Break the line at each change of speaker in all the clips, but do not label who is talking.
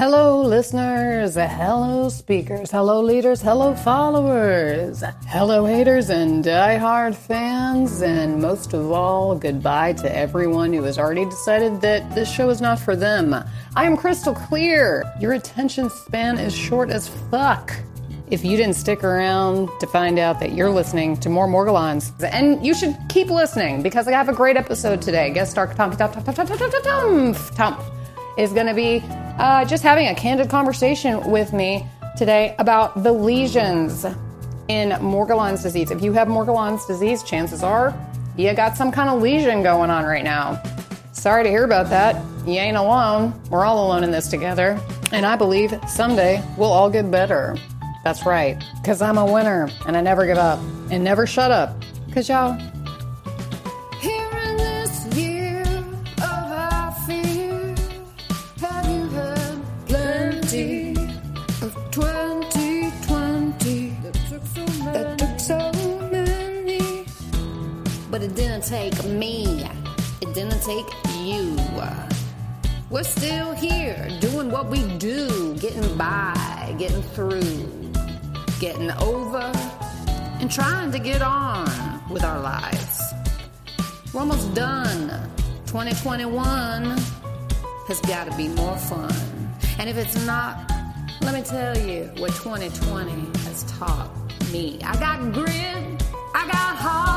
Hello, listeners. Hello, speakers. Hello, leaders. Hello, followers. Hello, haters and die-hard fans. And most of all, goodbye to everyone who has already decided that this show is not for them. I am crystal clear. Your attention span is short as fuck. If you didn't stick around to find out that you're listening to more Morgellons, and you should keep listening because I have a great episode today. Guest star Tom Tom Tom Tom Tom Tom Tom is going to be uh, just having a candid conversation with me today about the lesions in Morgellons disease. If you have Morgellons disease, chances are you got some kind of lesion going on right now. Sorry to hear about that. You ain't alone. We're all alone in this together. And I believe someday we'll all get better. That's right, because I'm a winner and I never give up and never shut up. Because y'all,
But it didn't take me. It didn't take you. We're still here doing what we do, getting by, getting through, getting over, and trying to get on with our lives. We're almost done. 2021 has got to be more fun. And if it's not, let me tell you what 2020 has taught me. I got grit, I got heart,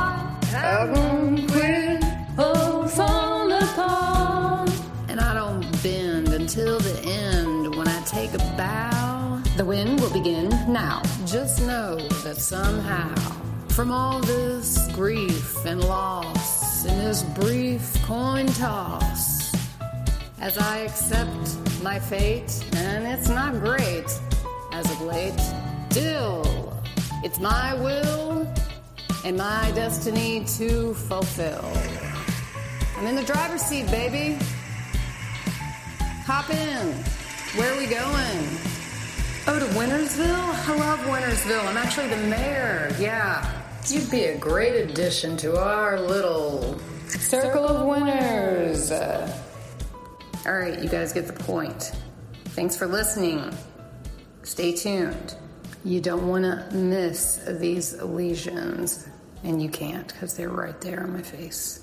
I won't quit or fall apart. And I don't bend until the end when I take a bow. The wind will begin now. Just know that somehow, from all this grief and loss, in this brief coin toss, as I accept my fate, and it's not great as of late, still, it's my will and my destiny to fulfill. I'm in the driver's seat, baby. Hop in. Where are we going? Oh, to Wintersville? I love Wintersville. I'm actually the mayor. Yeah. You'd be a great addition to our little circle of winners. All right, you guys get the point. Thanks for listening. Stay tuned. You don't want to miss these lesions, and you can't because they're right there on my face.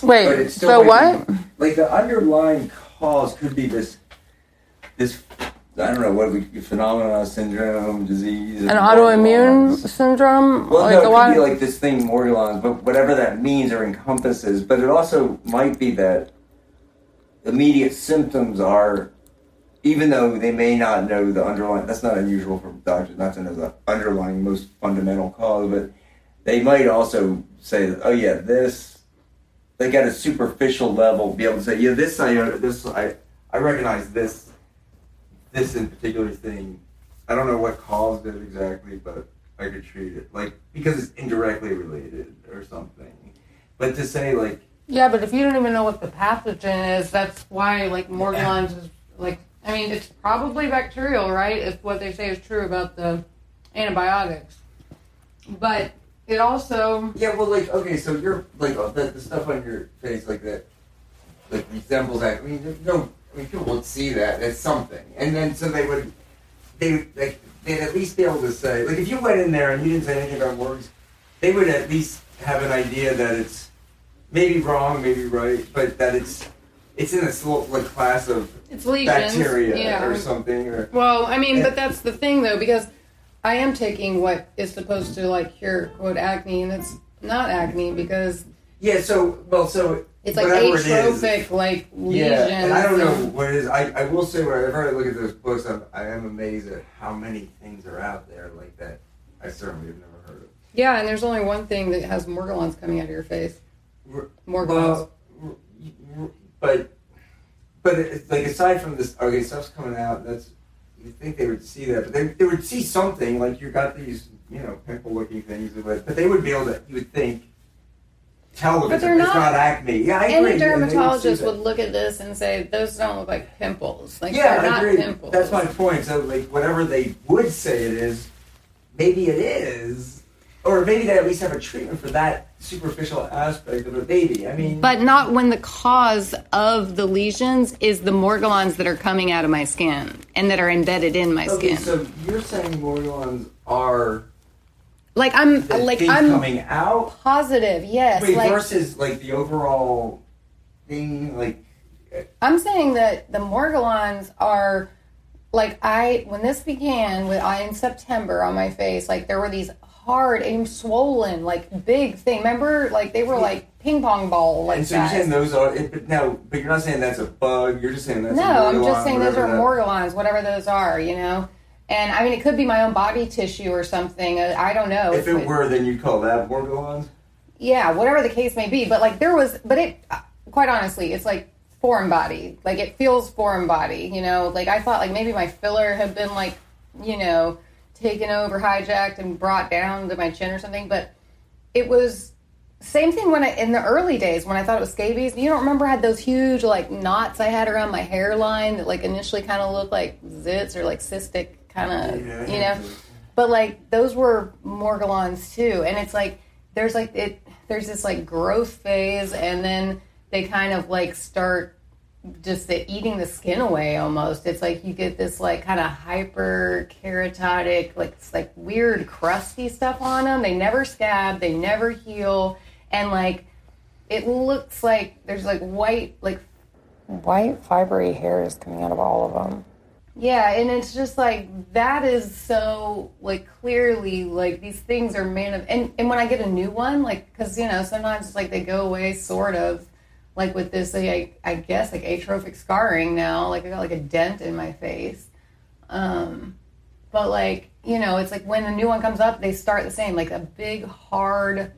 But
Wait,
it's still
so what?
Like the underlying cause could be this, this I don't know what we phenomenon, syndrome, disease,
An autoimmune syndrome?
Well,
like
no, it could be like this thing, Morgellons, but whatever that means or encompasses. But it also might be that immediate symptoms are, even though they may not know the underlying. That's not unusual for doctors not to know the underlying most fundamental cause, but they might also say, "Oh yeah, this." Like at a superficial level, be able to say, "Yeah, this I this I I recognize this this in particular thing. I don't know what caused it exactly, but I could treat it like because it's indirectly related or something. But to say like
Yeah, but if you don't even know what the pathogen is, that's why like Morgellons is like. I mean, it's probably bacterial, right? If what they say is true about the antibiotics, but it also
yeah, well, like okay, so you're like uh, the, the stuff on your face like that, like resembles that. I mean, no, I mean, people would see that as something, and then so they would, they like they'd at least be able to say like if you went in there and you didn't say anything about words, they would at least have an idea that it's maybe wrong, maybe right, but that it's it's in this little like class of
it's lesions.
bacteria
yeah.
or something or
Well, I mean, but that's the thing though, because I am taking what is supposed to like cure quote acne, and it's not acne because
yeah. So well, so
it's like
whatever it is,
atrophic like lesions.
Yeah, and I don't know what it is. I, I will say, whenever I look at those books, I'm, I am amazed at how many things are out there like that. I certainly have never heard of.
Yeah, and there's only one thing that has Morgellons coming out of your face. Morgellons.
Well, but but it's like aside from this, okay, stuff's coming out. That's you think they would see that, but they, they would see something like you got these you know pimple looking things, but but they would be able to. You would think tell them
But they're
it's
not-
not acne. Yeah, I agree.
Any
they would
dermatologist would look at this and say, "Those don't look like pimples. Like
Yeah, I
not
agree.
pimples."
That's my point. So, like, whatever they would say it is, maybe it is, or maybe they at least have a treatment for that superficial aspect of a baby. I mean,
But not when the cause of the lesions is the morgellons that are coming out of my skin and that are embedded in my
okay,
skin.
so you're saying morgellons are
like I'm like I'm
coming out,
positive. Yes,
wait,
like
versus like the overall thing, like. Eh.
I'm saying that the morgellons are like I when this began with I in September on my face, like there were these hard and swollen, like big thing. Remember, like they were like ping pong ball like
And so you're saying those are, it, but no, but you're not saying that's a bug. You're just saying that's
No, I'm just saying those are
that-
morgellons, whatever those are, you know. And I mean, it could be my own body tissue or something. uh, I don't know.
If it
But-
were, then you'd call that morgellons.
yeah, whatever the case may be. But like there was, but it, uh, quite honestly, it's like foreign body. Like it feels foreign body, you know. Like I thought, like maybe my filler had been like, you know, taken over, hijacked, and brought down to my chin or something. But it was same thing when I in the early days when I thought it was scabies. You don't remember I had those huge like knots I had around my hairline that like initially kind of looked like zits or like cystic kind of,
Yeah,
you know. But like those were morgellons too, and it's like there's like it there's this like growth phase, and then they kind of like start just the, eating the skin away almost. It's like you get this like kind of hyper keratotic, like it's like weird crusty stuff on them. They never scab, they never heal, and like it looks like there's like white like white fibery hairs coming out of all of them. Yeah, and it's just like that is so like clearly like these things are made of and and when I get a new one like cuz you know sometimes it's like they go away sort of like with this like, I guess like atrophic scarring now like I got like a dent in my face. Um but like, you know, it's like when a new one comes up they start the same like a big hard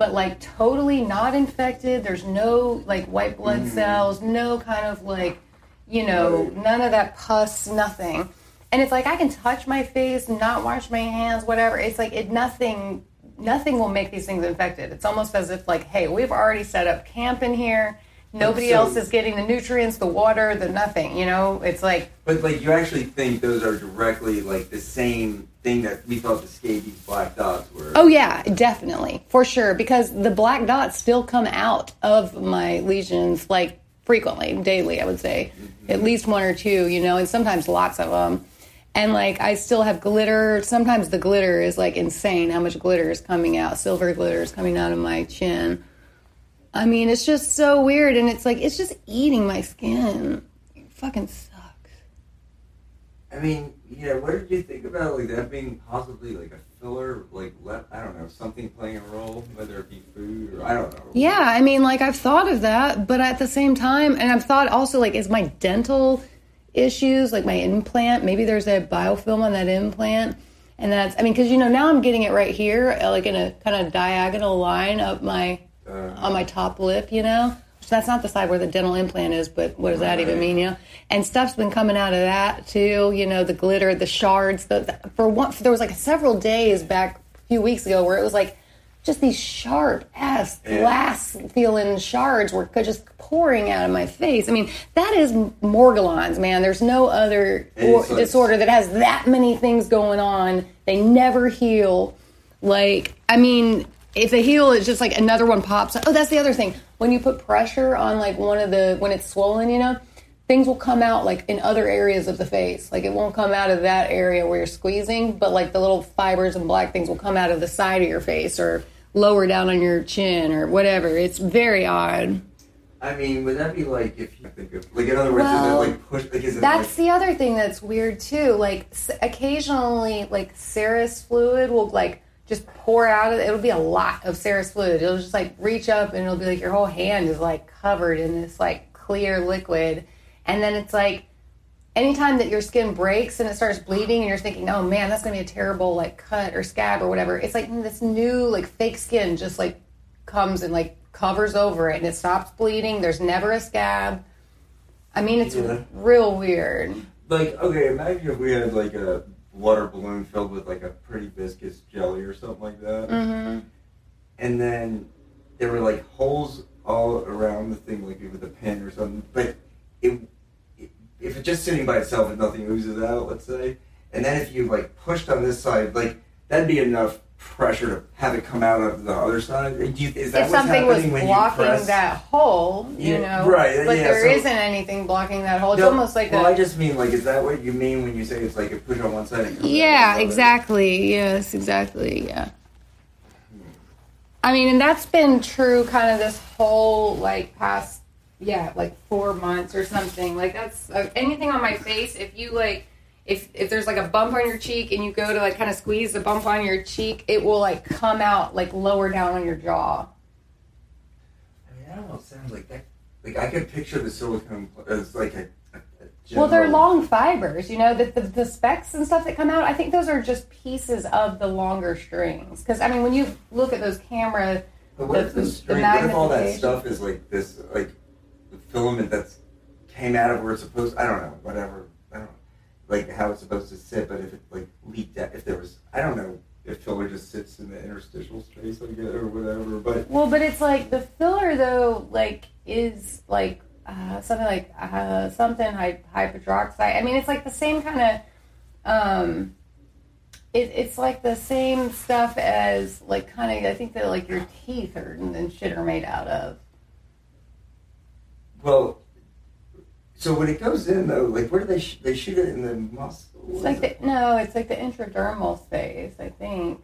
but like totally not infected. There's no like white blood cells, no kind of like, you know, none of that pus, nothing. And it's like I can touch my face, not wash my hands, whatever. It's like it nothing nothing will make these things infected. It's almost as if like, hey, we've already set up camp in here. Nobody
So-
else is getting the nutrients, the water, the nothing, you know? It's like
But like, you actually think those are directly like the same thing that we thought the scabies black dots were?
Oh yeah, definitely. For sure because the black dots still come out of my lesions like frequently, daily, I would say. Mm-hmm. At least one or two, you know, and sometimes lots of them. And like I still have glitter. Sometimes the glitter is like insane how much glitter is coming out. Silver glitter is coming out of my chin. I mean, it's just so weird and it's like it's just eating my skin. It fucking sucks.
I mean, yeah. What did you think about like that being possibly like a filler? Like, let I don't know, something playing a role, whether it be food or I don't know.
Yeah, I mean, like I've thought of that, but at the same time, and I've thought also like, is my dental issues like my implant? Maybe there's a biofilm on that implant, and that's I mean, because you know now I'm getting it right here, uh, like in a kind of diagonal line up my on my top lip, you know. So that's not the side where the dental implant is, but what does that even mean, you know? And stuff's been coming out of that too, you know, the glitter, the shards. The, the- for one, there was like several days back a few weeks ago where it was like just these sharp ass glass feeling shards were just pouring out of my face. I mean, that is Morgellons, man. There's no other or,
like-
disorder that has that many things going on. They never heal. Like, I mean, if they heal, it's just like another one pops. Oh, that's the other thing. When you put pressure on like one of the when it's swollen, you know, things will come out like in other areas of the face. Like it won't come out of that area where you're squeezing, but like the little fibers and black things will come out of the side of your face or lower down on your chin or whatever. It's very odd.
I mean, would that be like if you think of like in other words,
Well,
is it like push? Like, is it
That's
like,
the other thing that's weird too. Like s- occasionally, like serous fluid will like just pour out of it. It'll be a lot of serous fluid. It'll just like reach up and it'll be like your whole hand is like covered in this like clear liquid. And then it's like anytime that your skin breaks and it starts bleeding and you're thinking, oh man, that's gonna be a terrible like cut or scab or whatever. It's like this new like fake skin just like comes and like covers over it and it stops bleeding. There's never a scab I mean, it's
Yeah.
real weird.
Like, okay, imagine if we had like a water balloon filled with like a pretty viscous jelly or something like that,
hmm
and then there were like holes all around the thing, like with a pin or something. But it, it if it's just sitting by itself and nothing oozes out, let's say, and then if you like pushed on this side, like that'd be enough pressure to have it come out of the other side. Do you, is that
If
what's
something was
happening when you
blocking that hole, you
Yeah,
know,
right,
but
yeah,
there
so-
not anything blocking that hole. It's
No,
almost like
well,
a
I just mean like, is that what you mean when you say it's like a push on one side? And comes out
Yeah, exactly. Yes, exactly. Yeah. I mean, and that's been true kind of this whole like past, yeah, like four months or something. Like that's uh, anything on my face. If you like, if if there's like a bump on your cheek and you go to like kind of squeeze the bump on your cheek, it will like come out like lower down on your jaw.
I mean, that almost sounds like that. Like I could picture the silicone as like a. a, a
Well, they're long fibers, you know, the, the, the specks and stuff that come out. I think those are just pieces of the longer strings. Because, I mean, when you look at those camera,
But what if
the-
the,
the
string? What if all that stuff is like this, like filament that's came out of where it's supposed? I don't know. Whatever. I don't know. Like how it's supposed to sit, but if it like leaked out, if there was, I don't know if filler just sits in the interstitial space, I guess, or whatever. But
well, but it's like the filler, though, like, is like uh, something like uh, something hy- hydroxide. I mean, it's like the same kind of. Um, it, it's like the same stuff as like kind of I think that like your teeth are and shit are made out of.
Well. So when it goes in though, like where do they sh- they shoot it in the muscle?
It's like the no, it's like the intradermal space. I think.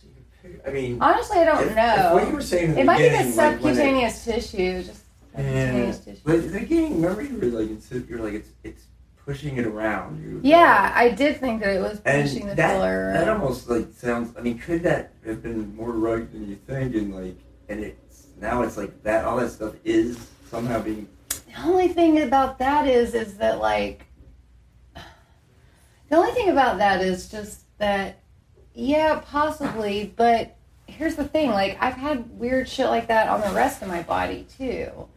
So pick- I mean,
Honestly, I don't
if,
know.
If what you were saying
it might be the
beginning, like, it-
subcutaneous tissue, just subcutaneous tissue.
But at the beginning, remember you were like, it's, you're like, it's it's pushing it around you.
Yeah, I did think that it was
and
pushing the
that
filler.
that almost like sounds. I mean, could that have been more right than you think? And like, and it's now it's like that. All that stuff is somehow being.
The only thing about that is, is that like, the only thing about that is just that, yeah, possibly. But here's the thing: like, I've had weird shit like that on the rest of my body too,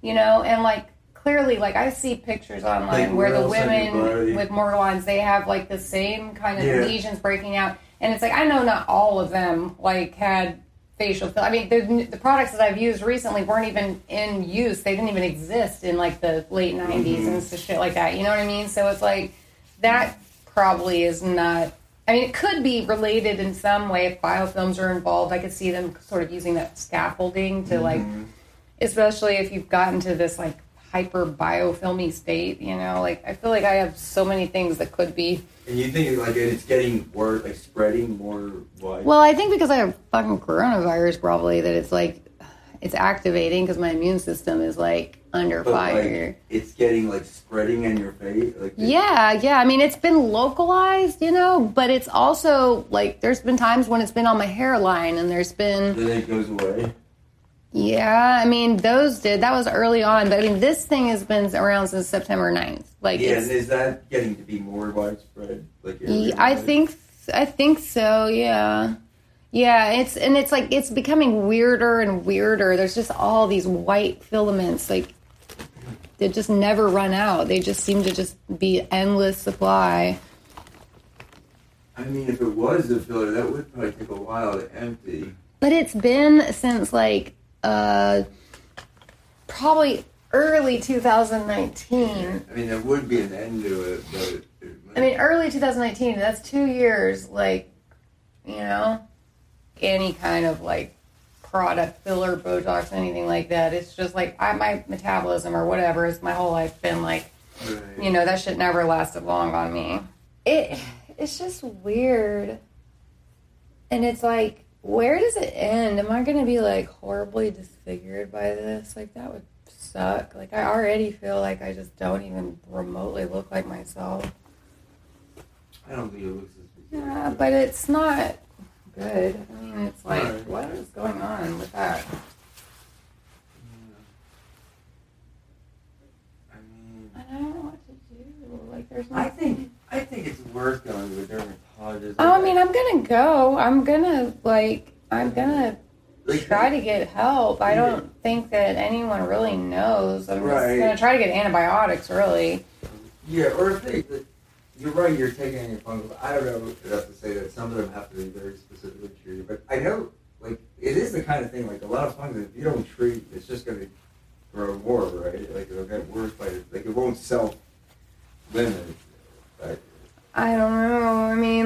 you know, and like. Clearly, like I see pictures online
Like,
where the
else on your
women with Morgellons, they have like the same kind of
Yeah.
lesions breaking out, and it's like I know not all of them like had facial fill. I mean, the, the products that I've used recently weren't even in use. They didn't even exist in like the late 90s
Mm-hmm.
and so shit like that. You know what I mean? So it's like that probably is not. I mean, it could be related in some way if biofilms are involved. I could see them sort of using that scaffolding to like,
Mm-hmm.
especially if you've gotten to this like hyper biofilmy state. You know, like I feel like I have so many things that could be.
And you think like it's getting worse, like spreading more wide.
Well, I think because I have fucking coronavirus, probably that it's like it's activating because my immune system is like under
but
fire.
like it's getting like spreading in your face. Like
yeah, yeah. I mean, it's been localized, you know, but it's also like there's been times when it's been on my hairline, and there's been
Then it goes away.
Yeah. I mean, those did that was early on, but I mean, this thing has been around since September 9th. Like,
Yeah, and is that getting to be more widespread? Like
Ye- I think I think so. Yeah, yeah. It's and it's like it's becoming weirder and weirder. There's just all these white filaments like they just never run out. They just seem to just be endless supply.
I mean, if it was a filler, that would probably take a while to empty.
But it's been since like uh probably early 2019.
I mean, there would be an end to it, but it, it
I mean, early 2019. That's two years. Like, you know, any kind of like product, filler, Botox, anything like that. It's just like I, my metabolism or whatever has my whole life been like,
right.
you know, that shit never lasted long on me. It it's just weird, and it's like, where does it end? Am I gonna be like horribly disfigured by this? Like that would suck. Like I already feel like I just don't even remotely look like myself.
I don't think it looks as
Yeah, but it's not good. I mean, it's like,
Right.
what is going on with that?
I mean,
I don't know what to do. Like, there's.
I think I think it's worth going to a dermatologist.
Oh, I mean, I'm gonna go. I'm gonna like. I'm gonna. try to get help. I don't think that anyone really knows. I'm
Right.
just gonna try to get antibiotics. Really,
Yeah, or if they, you're right, you're taking antifungal. I don't know enough to say that some of them have to be very specifically treated, but I know, like, it is the kind of thing, like, a lot of fungus, if you don't treat, it's just going to grow more, right? Like, it'll get worse by, like, it won't self limit. Right?
I don't know. I mean,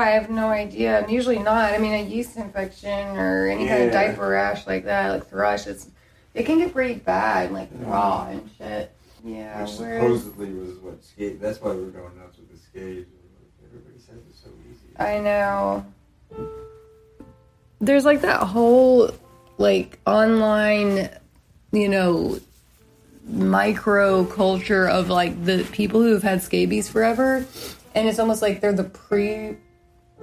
yeah, I have no idea. I'm usually not. I mean, a yeast infection or any kind of diaper rash like that, like thrush, it's it can get pretty bad, like raw and shit. Yeah,
Which supposedly was what skate. That's why we were going nuts with the skates. Everybody says it's so easy.
I know. There's like that whole like online, you know, micro culture of like the people who have had scabies forever, and it's almost like they're the pre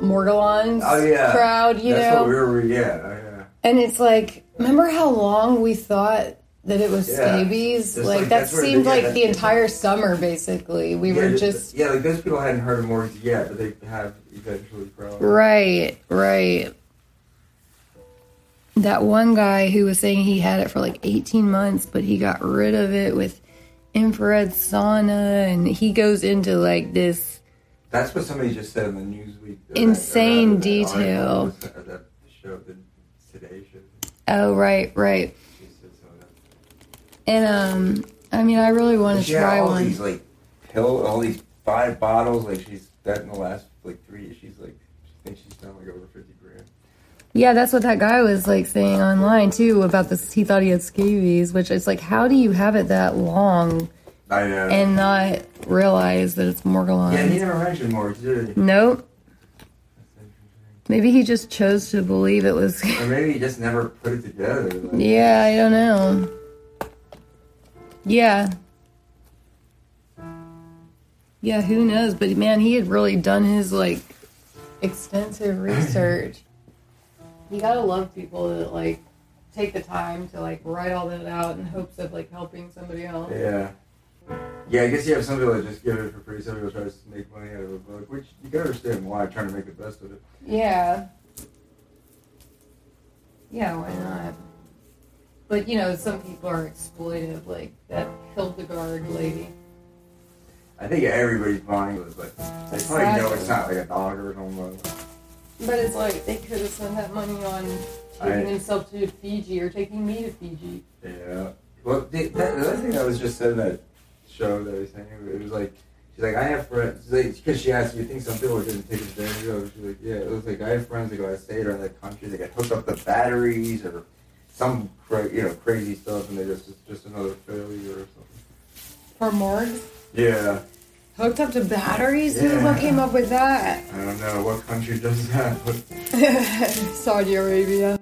Morgellons
oh yeah,
crowd, you
That's
know.
what we were. Yeah, oh, yeah.
And it's like, remember how long we thought that it was
Yeah.
scabies? Like,
like-
that seemed
yeah,
like the entire summer, basically. We
yeah,
were just
yeah, like those people hadn't heard of mortgage yet, but they have eventually probably.
right, right. That one guy who was saying he had it for like 18 months, but he got rid of it with infrared sauna, and he goes into like this.
That's what somebody just said in the Newsweek.
Insane
that-
detail.
uh, That show, the show.
Oh, right, right.
She said some of that.
And um, I mean, I really want to try
all
one.
these like pill, all these five bottles. Like she's that in the last like three. She's like, she thinks she's done like over fifty grand.
Yeah, that's what that guy was like saying online too about this. He thought he had scabies, which is like, how do you have it that long
I know.
and not realize that it's Morgellons?
yeah, he never mentioned mortgage, did he?
nope. Maybe he just chose to believe it was.
Or maybe he just never put it together. Like,
yeah, I don't know. Yeah. Yeah, who knows? But man, he had really done his like extensive research. You gotta love people that like take the time to like write all that out in hopes of like helping somebody else.
Yeah. Yeah, I guess you have some people that just give it for free. Some people try to make money out of a book, which you can understand why, trying to make the best of it.
Yeah. Yeah, why not? But you know, some people are exploitive, like that Hildegard lady.
I think everybody's buying it, but they probably know it's not like a dog or something.
But it's like they could have spent that money on taking
I-
themselves to Fiji or taking me to Fiji.
Yeah. Well, the, that, the other thing that was just said that show that I was saying, it was like, she's like, I have friends, because she asked, you think some people are going to take advantage of? She's like, yeah, it was like, I have friends that go out of state or in that country, they get hooked up to batteries or some, cra- you know, crazy stuff, and they just, it's just another failure or something.
For morgues?
Yeah.
Hooked up to batteries? Who
Yeah.
what came up with that?
I don't know what country does that,
Saudi Arabia.